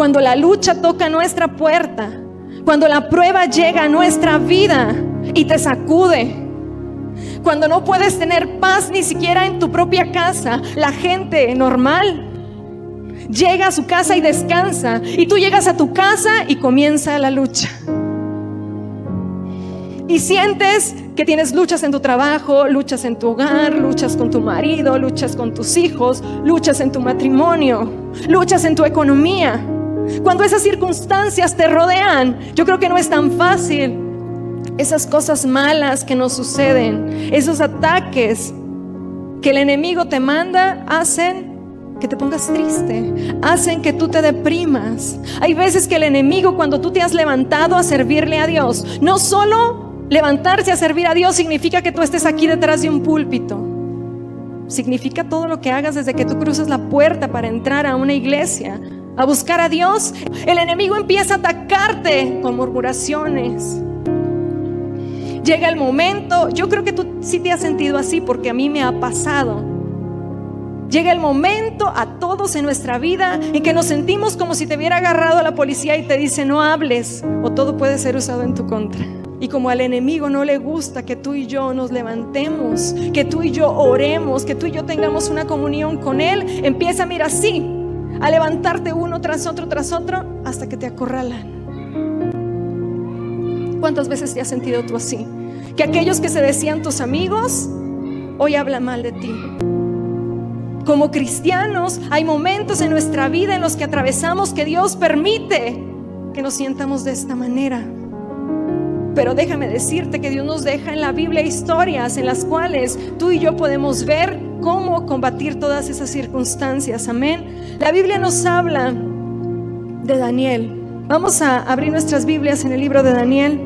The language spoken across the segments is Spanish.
Cuando la lucha toca nuestra puerta, cuando la prueba llega a nuestra vida y te sacude, cuando no puedes tener paz ni siquiera en tu propia casa, la gente normal llega a su casa y descansa, y tú llegas a tu casa y comienza la lucha. Y sientes que tienes luchas en tu trabajo, luchas en tu hogar, luchas con tu marido, luchas con tus hijos, luchas en tu matrimonio, luchas en tu economía. Cuando esas circunstancias te rodean, yo creo que no es tan fácil. Esas cosas malas que nos suceden, esos ataques que el enemigo te manda, hacen que te pongas triste, hacen que tú te deprimas. Hay veces que el enemigo cuando tú te has levantado a servirle a Dios, no solo levantarse a servir a Dios significa que tú estés aquí detrás de un púlpito. Significa todo lo que hagas desde que tú cruzas la puerta para entrar a una iglesia, a buscar a Dios. El enemigo empieza a atacarte con murmuraciones. Llega el momento, yo creo que tú sí te has sentido así porque a mí me ha pasado Llega el momento a todos en nuestra vida en que nos sentimos como si te hubiera agarrado la policía y te dice no hables o todo puede ser usado en tu contra. Y como al enemigo no le gusta que tú y yo nos levantemos, que tú y yo oremos, que tú y yo tengamos una comunión con Él, empieza a mirar así, a levantarte uno tras otro, tras otro, hasta que te acorralan. ¿Cuántas veces te has sentido tú así? Que aquellos que se decían tus amigos, hoy hablan mal de ti. Como cristianos hay momentos en nuestra vida en los que atravesamos que Dios permite que nos sientamos de esta manera. Pero déjame decirte que Dios nos deja en la Biblia historias en las cuales tú y yo podemos ver cómo combatir todas esas circunstancias. Amén. La Biblia nos habla de Daniel. Vamos a abrir nuestras Biblias en el libro de Daniel,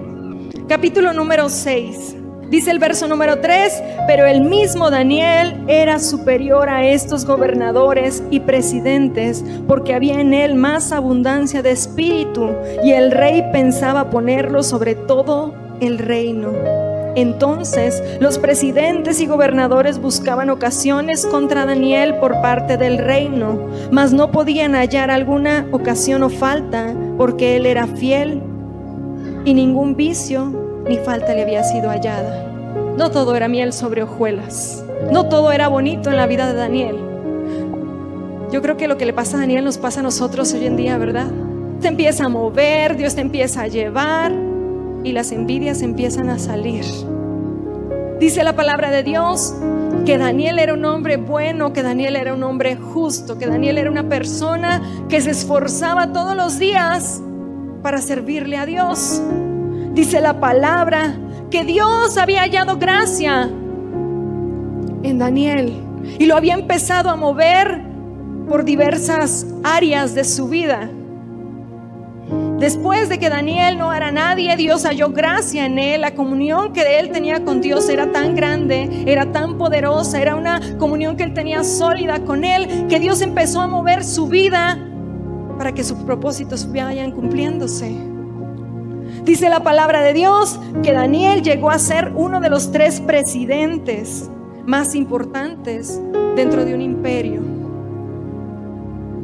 capítulo número 6. Dice el verso número 3, pero el mismo Daniel era superior a estos gobernadores y presidentes porque había en él más abundancia de espíritu y el rey pensaba ponerlo sobre todo el reino. Entonces los presidentes y gobernadores buscaban ocasiones contra Daniel por parte del reino, mas no podían hallar alguna ocasión o falta porque él era fiel y ningún vicio ni falta le había sido hallada. No todo era miel sobre hojuelas. No todo era bonito en la vida de Daniel. Yo creo que lo que le pasa a Daniel nos pasa a nosotros hoy en día, ¿verdad? Te empieza a mover, Dios te empieza a llevar y las envidias empiezan a salir. Dice la palabra de Dios que Daniel era un hombre bueno, que Daniel era un hombre justo, que Daniel era una persona que se esforzaba todos los días para servirle a Dios. Dice la palabra que Dios había hallado gracia en Daniel y lo había empezado a mover por diversas áreas de su vida. Después de que Daniel no era nadie, Dios halló gracia en él. La comunión que él tenía con Dios era tan grande, era tan poderosa, era una comunión que él tenía sólida con él, que Dios empezó a mover su vida para que sus propósitos vayan cumpliéndose. Dice la palabra de Dios que Daniel llegó a ser uno de los tres presidentes más importantes dentro de un imperio.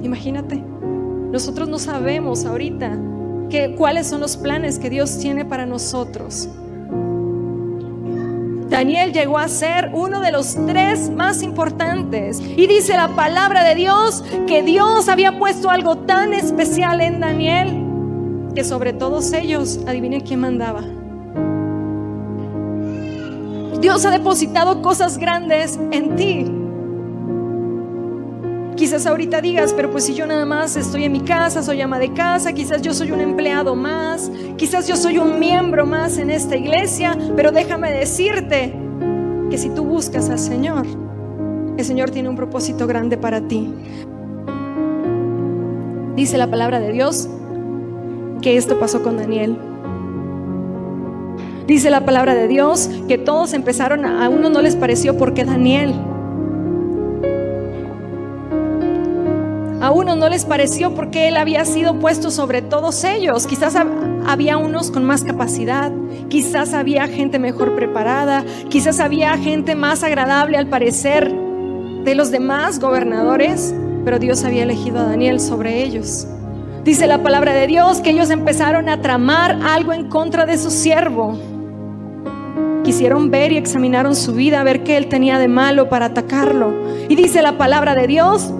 Imagínate, nosotros no sabemos ahorita cuáles son los planes que Dios tiene para nosotros. Daniel llegó a ser uno de los tres más importantes. Y dice la palabra de Dios que Dios había puesto algo tan especial en Daniel que sobre todos ellos, adivinen quién mandaba. Dios ha depositado cosas grandes en ti. Quizás ahorita digas, pero pues si yo nada más estoy en mi casa, soy ama de casa, quizás yo soy un empleado más, quizás yo soy un miembro más en esta iglesia, pero déjame decirte que si tú buscas al Señor, el Señor tiene un propósito grande para ti. Dice la palabra de Dios que esto pasó con Daniel. Dice la palabra de Dios que todos empezaron, a, uno no les pareció porque Daniel. A uno no les pareció porque él había sido puesto sobre todos ellos. Quizás había unos con más capacidad, quizás había gente mejor preparada, quizás había gente más agradable al parecer de los demás gobernadores, pero Dios había elegido a Daniel sobre ellos. Dice la palabra de Dios que ellos empezaron a tramar algo en contra de su siervo. Quisieron ver y examinaron su vida, ver qué él tenía de malo para atacarlo. Y dice la palabra de Dios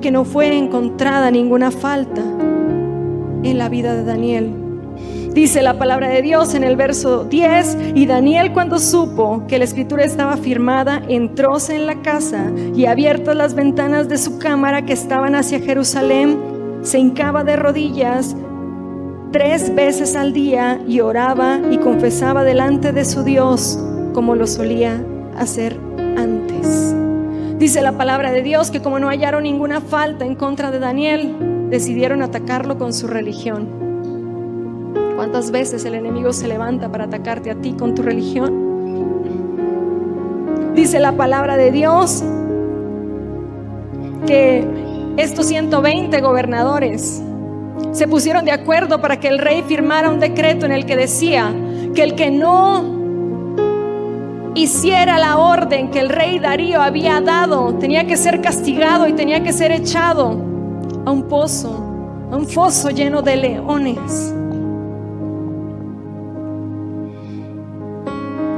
que no fue encontrada ninguna falta en la vida de Daniel. Dice la palabra de Dios en el verso 10, y Daniel cuando supo que la escritura estaba firmada, entróse en la casa y abiertas las ventanas de su cámara que estaban hacia Jerusalén, se hincaba de rodillas tres veces al día y oraba y confesaba delante de su Dios como lo solía hacer antes. Dice la palabra de Dios que como no hallaron ninguna falta en contra de Daniel, decidieron atacarlo con su religión. ¿Cuántas veces el enemigo se levanta para atacarte a ti con tu religión? Dice la palabra de Dios que estos 120 gobernadores se pusieron de acuerdo para que el rey firmara un decreto en el que decía que el que no hiciera la orden que el rey Darío había dado tenía que ser castigado y tenía que ser echado a un pozo, a un foso lleno de leones.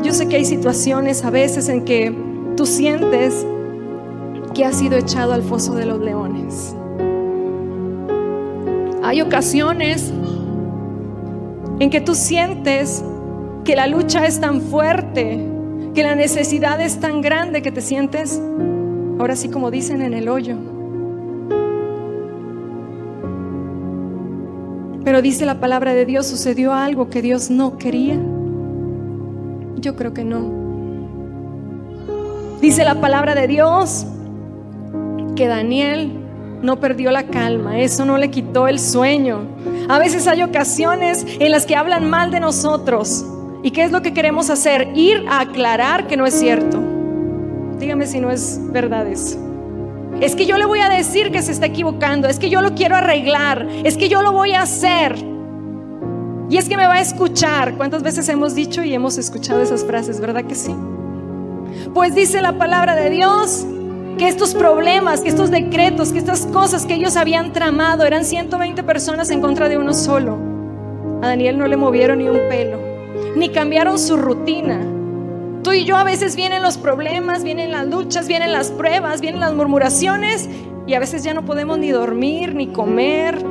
Yo sé que hay situaciones a veces en que tú sientes que has sido echado al foso de los leones. Hay ocasiones en que tú sientes que la lucha es tan fuerte, que la necesidad es tan grande que te sientes, ahora sí como dicen, en el hoyo. Pero dice la palabra de Dios, sucedió algo que Dios no quería. Yo creo que no. Dice la palabra de Dios que Daniel no perdió la calma, eso no le quitó el sueño. A veces hay ocasiones en las que hablan mal de nosotros. ¿Y qué es lo que queremos hacer? Ir a aclarar que no es cierto. Dígame si no es verdad eso. Es que yo le voy a decir que se está equivocando, es que yo lo quiero arreglar, es que yo lo voy a hacer. Y es que me va a escuchar. ¿Cuántas veces hemos dicho y hemos escuchado esas frases? ¿Verdad que sí? Pues dice la palabra de Dios que estos problemas, que estos decretos, que estas cosas que ellos habían tramado eran 120 personas en contra de uno solo. A Daniel no le movieron ni un pelo, ni cambiaron su rutina. Tú y yo a veces vienen los problemas, vienen las luchas, vienen las pruebas, vienen las murmuraciones y a veces ya no podemos ni dormir, ni comer,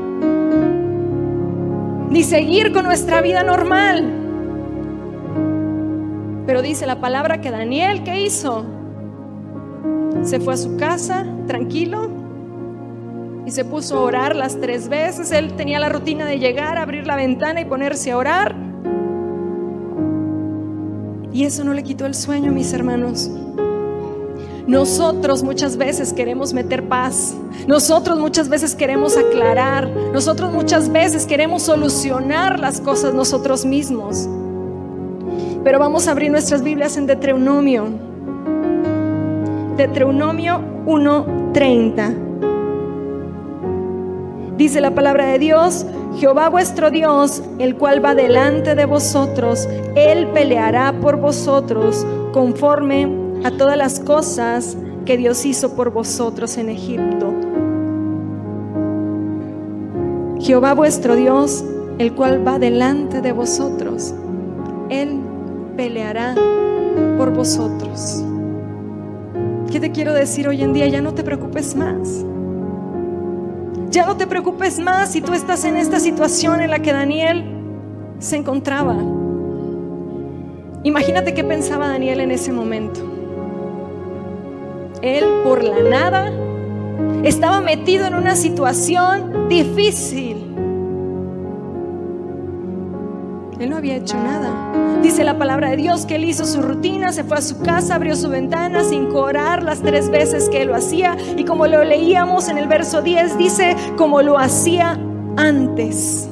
ni seguir con nuestra vida normal. Pero dice la palabra que Daniel, ¿qué hizo? Se fue a su casa tranquilo y se puso a orar las tres veces. Él tenía la rutina de llegar, abrir la ventana y ponerse a orar. Y eso no le quitó el sueño, mis hermanos. Nosotros muchas veces queremos meter paz. Nosotros muchas veces queremos aclarar. Nosotros muchas veces queremos solucionar las cosas nosotros mismos. Pero vamos a abrir nuestras Biblias en Deuteronomio Deuteronomio 1:30. Dice la palabra de Dios, Jehová vuestro Dios, el cual va delante de vosotros, Él peleará por vosotros conforme a todas las cosas que Dios hizo por vosotros en Egipto. Jehová vuestro Dios, el cual va delante de vosotros, Él peleará por vosotros. ¿Qué te quiero decir hoy en día? Ya no te preocupes más. Ya no te preocupes más si tú estás en esta situación en la que Daniel se encontraba. Imagínate qué pensaba Daniel en ese momento. Él por la nada estaba metido en una situación difícil. Había hecho nada. Dice la palabra de Dios que él hizo su rutina, se fue a su casa, abrió su ventana sin orar las tres veces que lo hacía. Y como lo leíamos en el verso 10, dice como lo hacía antes.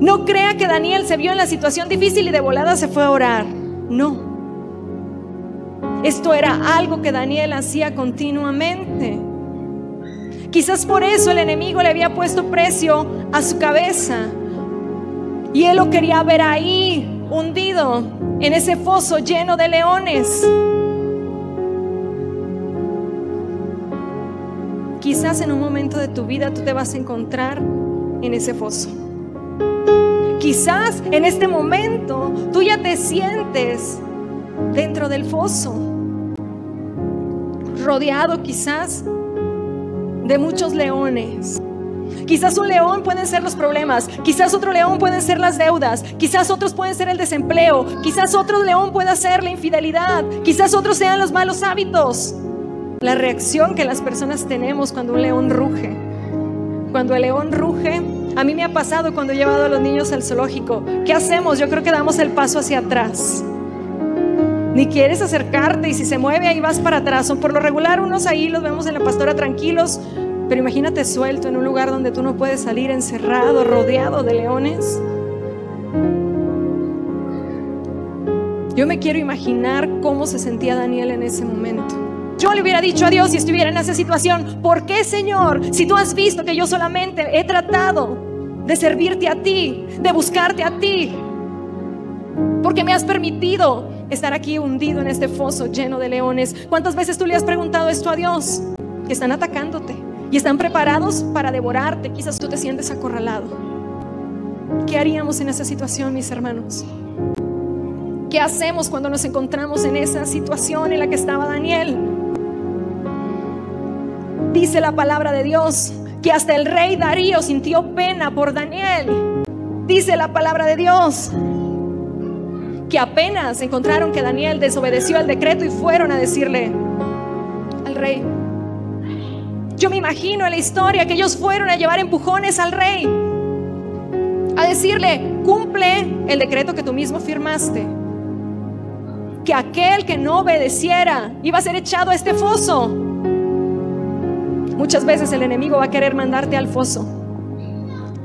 No crea que Daniel se vio en la situación difícil y de volada se fue a orar. No. Esto era algo que Daniel hacía continuamente. Quizás por eso el enemigo le había puesto precio a su cabeza. Y él lo quería ver ahí, hundido en ese foso lleno de leones. quizás en un momento de tu vida tú te vas a encontrar en ese foso. Quizás en este momento tú ya te sientes dentro del foso, rodeado quizás de muchos leones. Quizás un león pueden ser los problemas, quizás otro león pueden ser las deudas, quizás otros pueden ser el desempleo, quizás otro león pueda ser la infidelidad, quizás otros sean los malos hábitos. La reacción que las personas tenemos cuando un león ruge. Cuando el león ruge, a mí me ha pasado cuando he llevado a los niños al zoológico. ¿Qué hacemos? Yo creo que damos el paso hacia atrás. Ni quieres acercarte y si se mueve ahí vas para atrás. Son por lo regular unos ahí los vemos en la pastora tranquilos, pero imagínate suelto en un lugar donde tú no puedes salir encerrado, rodeado de leones. Yo me quiero imaginar cómo se sentía Daniel en ese momento. Yo le hubiera dicho a Dios si estuviera en esa situación, ¿por qué Señor? Si tú has visto que yo solamente he tratado de servirte a ti, de buscarte a ti, porque me has permitido estar aquí hundido en este foso lleno de leones. ¿Cuántas veces tú le has preguntado esto a Dios? Que están atacándote y están preparados para devorarte. Quizás tú te sientes acorralado. ¿Qué haríamos en esa situación, mis hermanos? ¿Qué hacemos cuando nos encontramos en esa situación en la que estaba Daniel? Dice la palabra de Dios que hasta el rey Darío sintió pena por Daniel. Dice la palabra de Dios que apenas encontraron que Daniel desobedeció el decreto y fueron a decirle al rey, yo me imagino en la historia que ellos fueron a llevar empujones al rey, a decirle, cumple el decreto que tú mismo firmaste, que aquel que no obedeciera iba a ser echado a este foso. Muchas veces el enemigo va a querer mandarte al foso.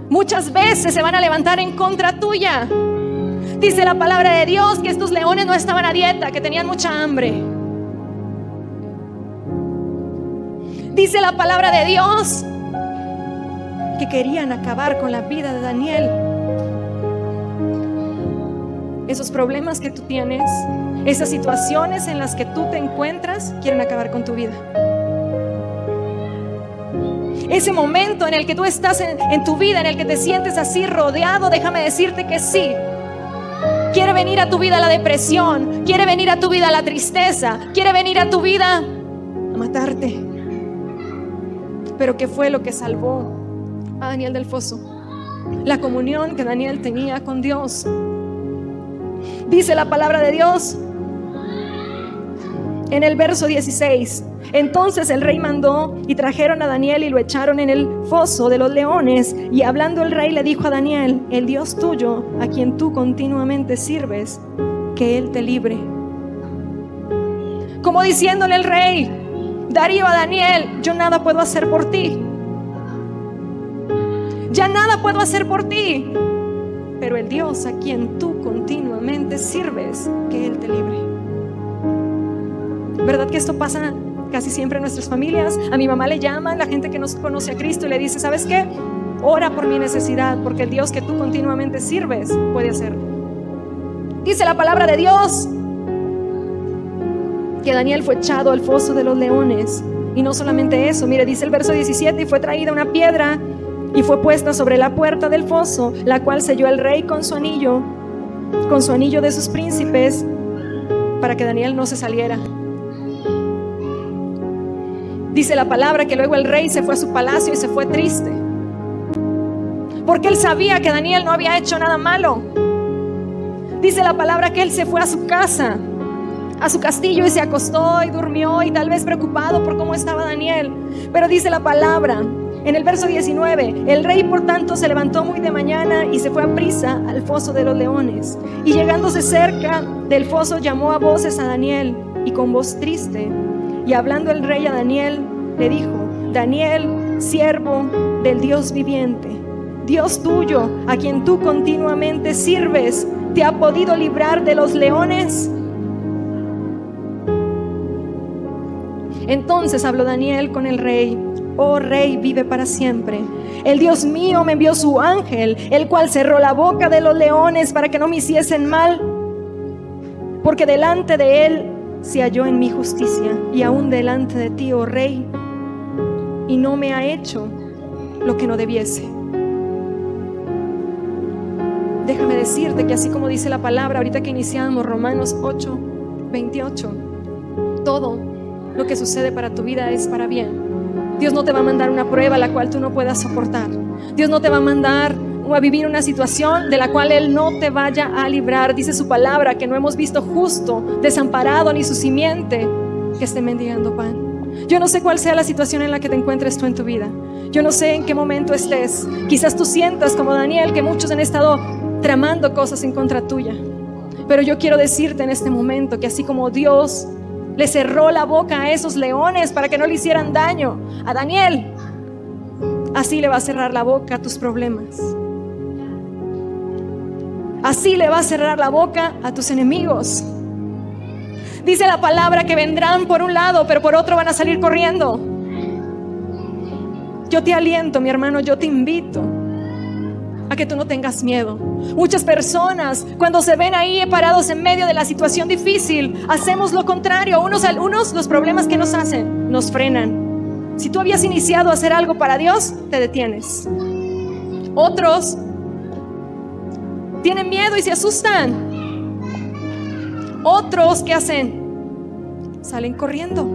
Muchas veces se van a levantar en contra tuya. Dice la palabra de Dios que estos leones no estaban a dieta, que tenían mucha hambre. Dice la palabra de Dios que querían acabar con la vida de Daniel. Esos problemas que tú tienes, esas situaciones en las que tú te encuentras, quieren acabar con tu vida. Ese momento en el que tú estás en, tu vida, en el que te sientes así rodeado, déjame decirte que sí. Quiere venir a tu vida la depresión, quiere venir a tu vida la tristeza, quiere venir a tu vida a matarte. Pero ¿qué fue lo que salvó a Daniel del foso? La comunión que Daniel tenía con Dios. Dice la palabra de Dios en el verso 16. Entonces el rey mandó y trajeron a Daniel y lo echaron en el foso de los leones. Y hablando el rey le dijo a Daniel, el Dios tuyo, a quien tú continuamente sirves, que él te libre. Como diciéndole el rey, Darío a Daniel, yo nada puedo hacer por ti. Ya nada puedo hacer por ti. Pero el Dios a quien tú continuamente sirves, que Él te libre. ¿Verdad que esto pasa casi siempre en nuestras familias? A mi mamá le llama la gente que no conoce a Cristo y le dice, ¿sabes qué? Ora por mi necesidad, porque el Dios que tú continuamente sirves puede hacerlo. Dice la palabra de Dios que Daniel fue echado al foso de los leones. Y no solamente eso, mire, dice el verso 17, y fue traída una piedra y fue puesta sobre la puerta del foso, la cual selló el rey con su anillo, con su anillo de sus príncipes, para que Daniel no se saliera. Dice la palabra que luego el rey se fue a su palacio y se fue triste, porque él sabía que Daniel no había hecho nada malo. Dice la palabra que él se fue a su casa a su castillo y se acostó y durmió y tal vez preocupado por cómo estaba Daniel. Pero dice la palabra en el verso 19, el rey por tanto se levantó muy de mañana y se fue a prisa al foso de los leones. Y llegándose cerca del foso llamó a voces a Daniel y con voz triste. Y hablando el rey a Daniel, le dijo, Daniel, siervo del Dios viviente, Dios tuyo, a quien tú continuamente sirves, ¿te ha podido librar de los leones? Entonces habló Daniel con el rey. Oh rey, vive para siempre. El Dios mío me envió su ángel, el cual cerró la boca de los leones para que no me hiciesen mal. Porque delante de él se halló en mi justicia y aún delante de ti, oh rey, y no me ha hecho lo que no debiese. Déjame decirte que así como dice la palabra, ahorita que iniciamos Romanos 8, 28, todo lo que sucede para tu vida es para bien. Dios no te va a mandar una prueba la cual tú no puedas soportar. Dios no te va a mandar a vivir una situación de la cual Él no te vaya a librar. Dice su palabra que no hemos visto justo, desamparado, ni su simiente que esté mendigando pan. Yo no sé cuál sea la situación en la que te encuentres tú en tu vida. Yo no sé en qué momento estés. Quizás tú sientas como Daniel que muchos han estado tramando cosas en contra tuya. Pero yo quiero decirte en este momento que así como Dios le cerró la boca a esos leones para que no le hicieran daño a Daniel, así le va a cerrar la boca a tus problemas. Así le va a cerrar la boca a tus enemigos. Dice la palabra que vendrán por un lado, pero por otro van a salir corriendo. Yo te aliento, mi hermano, yo te invito a que tú no tengas miedo. Muchas personas, cuando se ven ahí parados en medio de la situación difícil, hacemos lo contrario. Unos, unos los problemas que nos hacen nos frenan. Si tú habías iniciado a hacer algo para Dios, te detienes. Otros tienen miedo y se asustan. Otros, ¿qué hacen? Salen corriendo.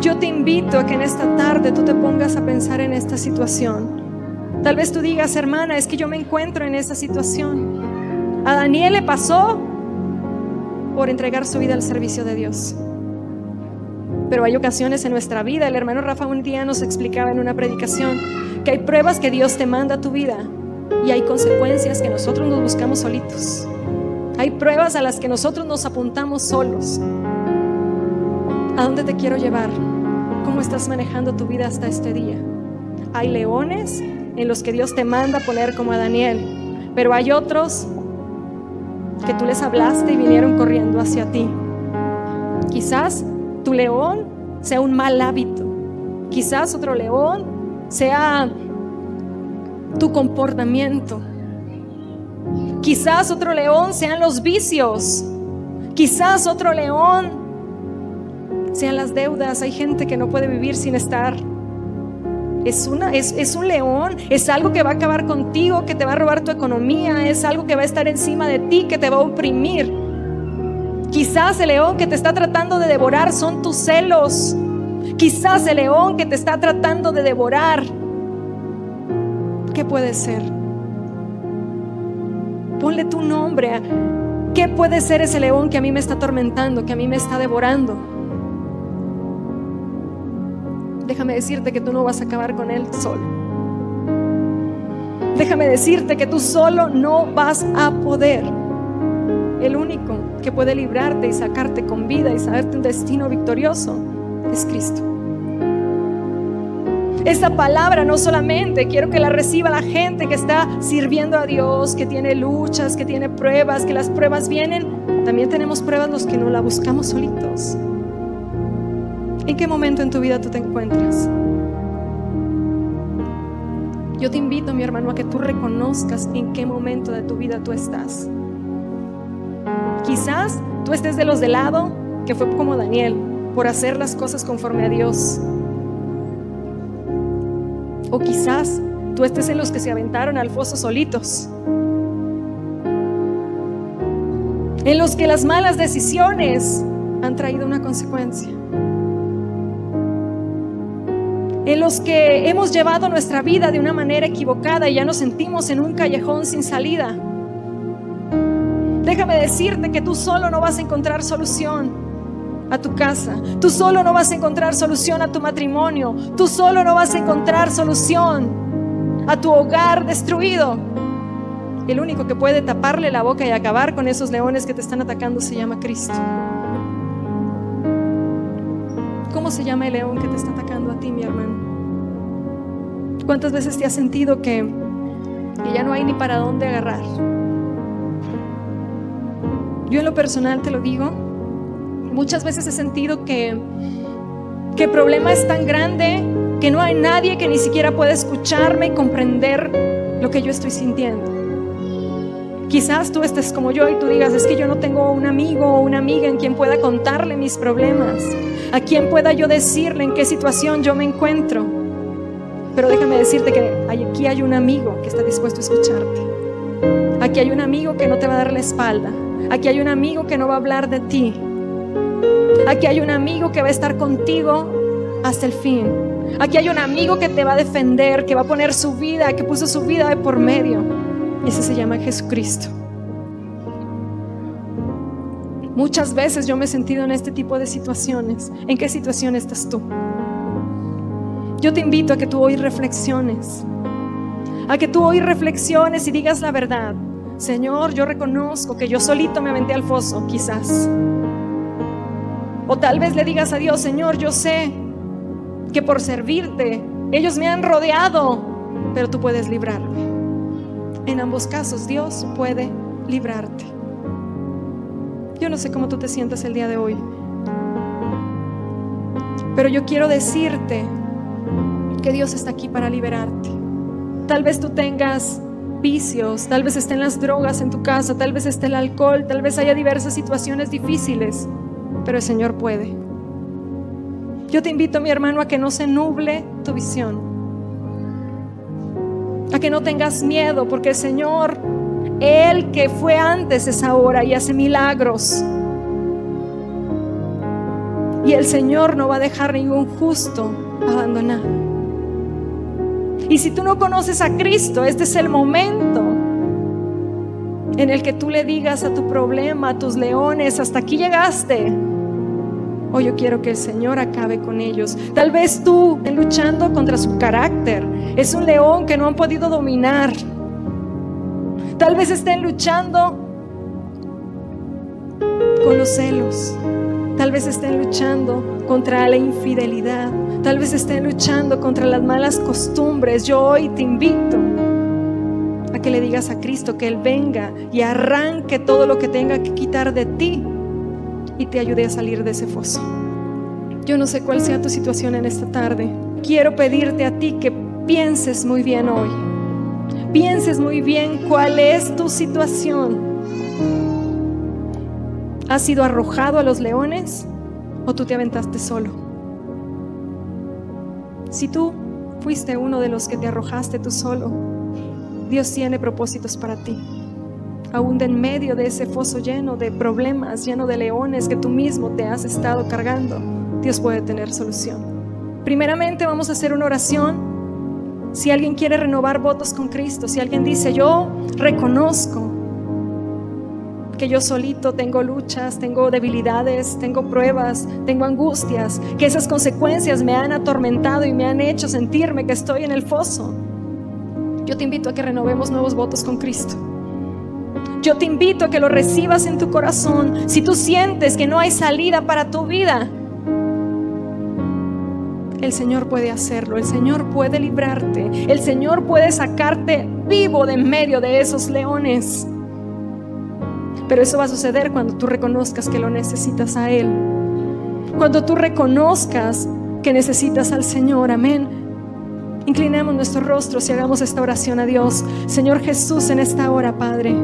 Yo te invito a que en esta tarde tú te pongas a pensar en esta situación. Tal vez tú digas, hermana, es que yo me encuentro en esta situación. A Daniel le pasó por entregar su vida al servicio de Dios. Pero hay ocasiones en nuestra vida, el hermano Rafa un día nos explicaba en una predicación que hay pruebas que Dios te manda a tu vida y hay consecuencias que nosotros nos buscamos solitos. Hay pruebas a las que nosotros nos apuntamos solos. ¿A dónde te quiero llevar? ¿Cómo estás manejando tu vida hasta este día? Hay leones en los que Dios te manda poner como a Daniel, pero hay otros que tú les hablaste y vinieron corriendo hacia ti. Quizás tu león sea un mal hábito. Quizás otro león sea tu comportamiento. Quizás otro león sean los vicios. Quizás otro león sean las deudas. Hay gente que no puede vivir sin estar. Es, una, es, es, un león, es algo que va a acabar contigo, que te va a robar tu economía, es algo que va a estar encima de ti, que te va a oprimir. Quizás el león que te está tratando de devorar son tus celos. Quizás el león que te está tratando de devorar ¿Qué puede ser? Ponle tu nombre. ¿Qué puede ser ese león que a mí me está atormentando, que a mí me está devorando? Déjame decirte que tú no vas a acabar con él solo. Déjame decirte que tú solo no vas a poder. El único que puede librarte y sacarte con vida y saberte un destino victorioso es Cristo. Esta palabra no solamente quiero que la reciba la gente que está sirviendo a Dios, que tiene luchas, que tiene pruebas, que las pruebas vienen. También tenemos pruebas los que no la buscamos solitos. ¿En qué momento en tu vida tú te encuentras? Yo te invito, mi hermano, a que tú reconozcas en qué momento de tu vida tú estás. Quizás tú estés de los de lado, que fue como Daniel, por hacer las cosas conforme a Dios. O quizás tú estés en los que se aventaron al foso solitos. En los que las malas decisiones han traído una consecuencia. En los que hemos llevado nuestra vida de una manera equivocada y ya nos sentimos en un callejón sin salida. Déjame decirte que tú solo no vas a encontrar solución a tu casa. Tú solo no vas a encontrar solución a tu matrimonio. Tú solo no vas a encontrar solución a tu hogar destruido. El único que puede taparle la boca y acabar con esos leones que te están atacando se llama Cristo. ¿Cómo se llama el león que te está atacando a ti, mi hermano? ¿Cuántas veces te has sentido que, ya no hay ni para dónde agarrar? Yo en lo personal te lo digo, Muchas veces he sentido que, que el problema es tan grande que no hay nadie que ni siquiera pueda escucharme y comprender lo que yo estoy sintiendo. Quizás tú estés como yo y tú digas, es que yo no tengo un amigo o una amiga en quien pueda contarle mis problemas, a quien pueda yo decirle en qué situación yo me encuentro. Pero déjame decirte que aquí hay un amigo que está dispuesto a escucharte. Aquí hay un amigo que no te va a dar la espalda. Aquí hay un amigo que no va a hablar de ti. Aquí hay un amigo que va a estar contigo hasta el fin. Aquí hay un amigo que te va a defender, que va a poner su vida, que puso su vida de por medio. Ese se llama Jesucristo. Muchas veces yo me he sentido en este tipo de situaciones. ¿En qué situación estás tú? Yo te invito a que tú hoy reflexiones. A que tú hoy reflexiones y digas la verdad. Señor, yo reconozco que yo solito me aventé al foso, quizás. O tal vez le digas a Dios, Señor, yo sé que por servirte ellos me han rodeado, pero tú puedes librarme. En ambos casos Dios puede librarte. Yo no sé cómo tú te sientas el día de hoy, pero yo quiero decirte que Dios está aquí para liberarte. Tal vez tú tengas vicios, tal vez estén las drogas en tu casa, tal vez esté el alcohol, tal vez haya diversas situaciones difíciles pero el Señor puede. Yo te invito, mi hermano, a que no se nuble tu visión. A que no tengas miedo, porque el Señor, Él que fue antes es ahora y hace milagros. Y el Señor no va a dejar ningún justo abandonado. Y si tú no conoces a Cristo, este es el momento en el que tú le digas a tu problema, a tus leones, hasta aquí llegaste. Hoy yo quiero que el Señor acabe con ellos. Tal vez tú luchando contra su carácter. Es un león que no han podido dominar. Tal vez estén luchando con los celos. Tal vez estén luchando contra la infidelidad. Tal vez estén luchando contra las malas costumbres. Yo hoy te invito a que le digas a Cristo que Él venga y arranque todo lo que tenga que quitar de ti y te ayude a salir de ese foso. Yo no sé cuál sea tu situación en esta tarde. Quiero pedirte a ti que pienses muy bien hoy. Pienses muy bien cuál es tu situación. ¿Has sido arrojado a los leones o tú te aventaste solo? Si tú fuiste uno de los que te arrojaste tú solo, Dios tiene propósitos para ti aún en medio de ese foso lleno de problemas, lleno de leones que tú mismo te has estado cargando, Dios puede tener solución. Primeramente vamos a hacer una oración. Si alguien quiere renovar votos con Cristo, si alguien dice, yo reconozco que yo solito tengo luchas, tengo debilidades, tengo pruebas, tengo angustias, que esas consecuencias me han atormentado y me han hecho sentirme que estoy en el foso. Yo te invito a que renovemos nuevos votos con Cristo. Yo te invito a que lo recibas en tu corazón. Si tú sientes que no hay salida para tu vida, el Señor puede hacerlo, el Señor puede librarte, el Señor puede sacarte vivo de en medio de esos leones. Pero eso va a suceder cuando tú reconozcas que lo necesitas a Él. Cuando tú reconozcas que necesitas al Señor. Amén. Inclinemos nuestros rostros y hagamos esta oración a Dios. Señor Jesús, en esta hora, Padre.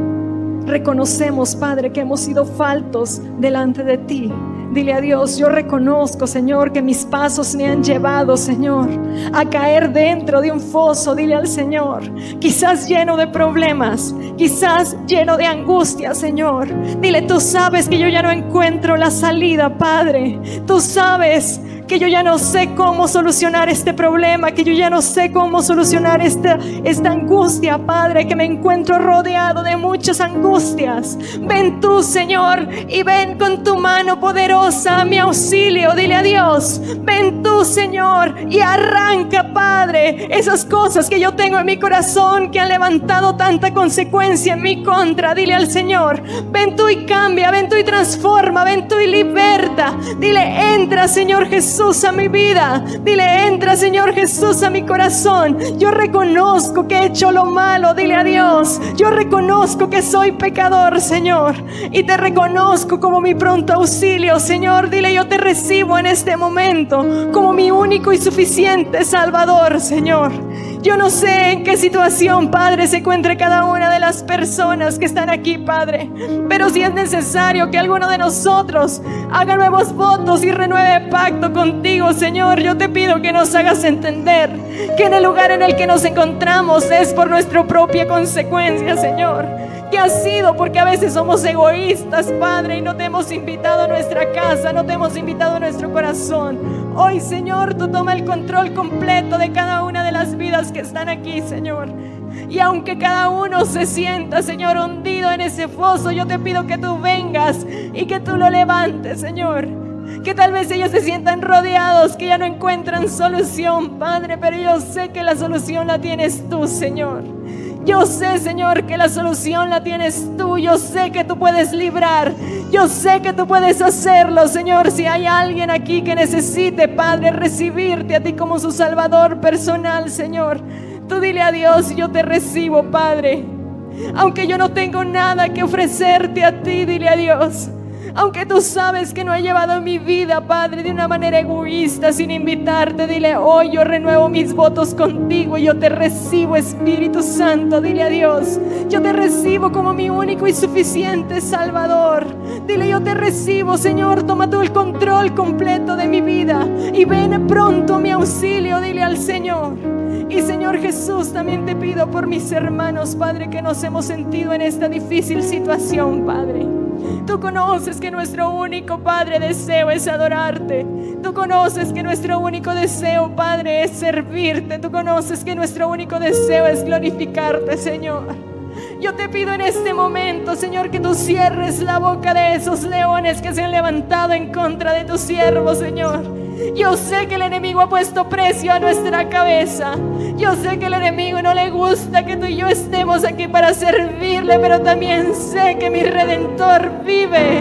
Reconocemos, Padre, que hemos sido faltos delante de ti. Dile a Dios, yo reconozco, Señor, que mis pasos me han llevado, Señor, a caer dentro de un foso. Dile al Señor, quizás lleno de problemas, quizás lleno de angustia, Señor. Dile, tú sabes que yo ya no encuentro la salida, Padre. Tú sabes que yo ya no sé cómo solucionar este problema, que yo ya no sé cómo solucionar esta, esta angustia, Padre, que me encuentro rodeado de muchas angustias. Ven tú, Señor, y ven con tu mano poderosa a mi auxilio. Dile a Dios, ven tú, Señor, y arranca, Padre, esas cosas que yo tengo en mi corazón que han levantado tanta consecuencia en mi contra. Dile al Señor, ven tú y cambia, ven tú y transforma, ven tú y liberta. Dile, entra, Señor Jesús a mi vida. Dile, entra Señor Jesús a mi corazón. Yo reconozco que he hecho lo malo. Dile a Dios. Yo reconozco que soy pecador, Señor. Y te reconozco como mi pronto auxilio, Señor. Dile, yo te recibo en este momento como mi único y suficiente Salvador, Señor. Yo no sé en qué situación, Padre, se encuentre cada una de las personas que están aquí, Padre. Pero si es necesario que alguno de nosotros haga nuevos votos y renueve pacto contigo, Señor, yo te pido que nos hagas entender que en el lugar en el que nos encontramos es por nuestra propia consecuencia, Señor que ha sido porque a veces somos egoístas, Padre, y no te hemos invitado a nuestra casa, no te hemos invitado a nuestro corazón. Hoy, Señor, tú toma el control completo de cada una de las vidas que están aquí, Señor. Y aunque cada uno se sienta, Señor, hundido en ese foso, yo te pido que tú vengas y que tú lo levantes, Señor. Que tal vez ellos se sientan rodeados, que ya no encuentran solución, Padre, pero yo sé que la solución la tienes tú, Señor. Yo sé, Señor, que la solución la tienes tú. Yo sé que tú puedes librar. Yo sé que tú puedes hacerlo, Señor. Si hay alguien aquí que necesite, Padre, recibirte a ti como su Salvador personal, Señor. Tú dile a Dios, yo te recibo, Padre. Aunque yo no tengo nada que ofrecerte a ti, dile a Dios. Aunque tú sabes que no he llevado mi vida, Padre, de una manera egoísta, sin invitarte, dile, hoy yo renuevo mis votos contigo y yo te recibo, Espíritu Santo. Dile a Dios, yo te recibo como mi único y suficiente Salvador. Dile, yo te recibo, Señor, toma tú el control completo de mi vida y ven pronto mi auxilio, dile al Señor. Y Señor Jesús, también te pido por mis hermanos, Padre, que nos hemos sentido en esta difícil situación, Padre. Tú conoces que nuestro único, Padre, deseo es adorarte. Tú conoces que nuestro único deseo, Padre, es servirte. Tú conoces que nuestro único deseo es glorificarte, Señor. Yo te pido en este momento, Señor, que tú cierres la boca de esos leones que se han levantado en contra de tu siervo, Señor. Yo sé que el enemigo ha puesto precio a nuestra cabeza. Yo sé que el enemigo no le gusta que tú y yo estemos aquí para servirle, pero también sé que mi redentor vive.